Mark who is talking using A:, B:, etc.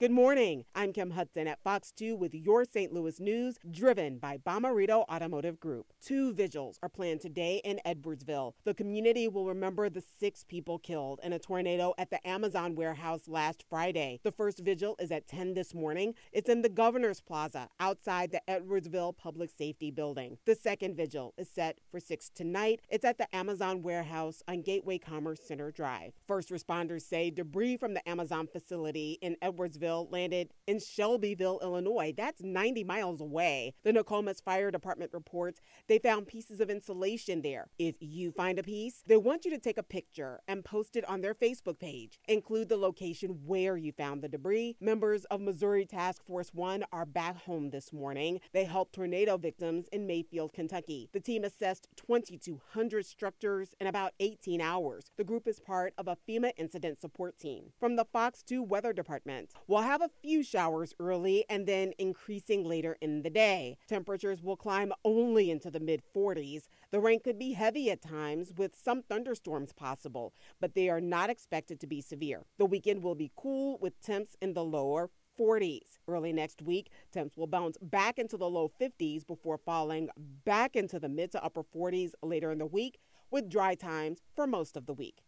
A: Good morning. I'm Kim Hudson at Fox 2 with your St. Louis news, driven by Bomarito Automotive Group. Two vigils are planned today in Edwardsville. The community will remember the six people killed in a tornado at the Amazon warehouse last Friday. The first vigil is at 10 this morning. It's in the Governor's Plaza outside the Edwardsville Public Safety Building. The second vigil is set for 6 tonight. It's at the Amazon warehouse on Gateway Commerce Center Drive. First responders say debris from the Amazon facility in Edwardsville landed in Shelbyville, Illinois. That's 90 miles away. The Nokomis Fire Department reports they found pieces of insulation there. If you find a piece, they want you to take a picture and post it on their Facebook page. Include the location where you found the debris. Members of Missouri Task Force 1 are back home this morning. They helped tornado victims in Mayfield, Kentucky. The team assessed 2,200 structures in about 18 hours. The group is part of a FEMA incident support team. From the Fox 2 Weather Department, We'll have a few showers early and then increasing later in the day. Temperatures will climb only into the mid 40s. The rain could be heavy at times with some thunderstorms possible, but they are not expected to be severe. The weekend will be cool with temps in the lower 40s. Early next week, temps will bounce back into the low 50s before falling back into the mid to upper 40s later in the week with dry times for most of the week.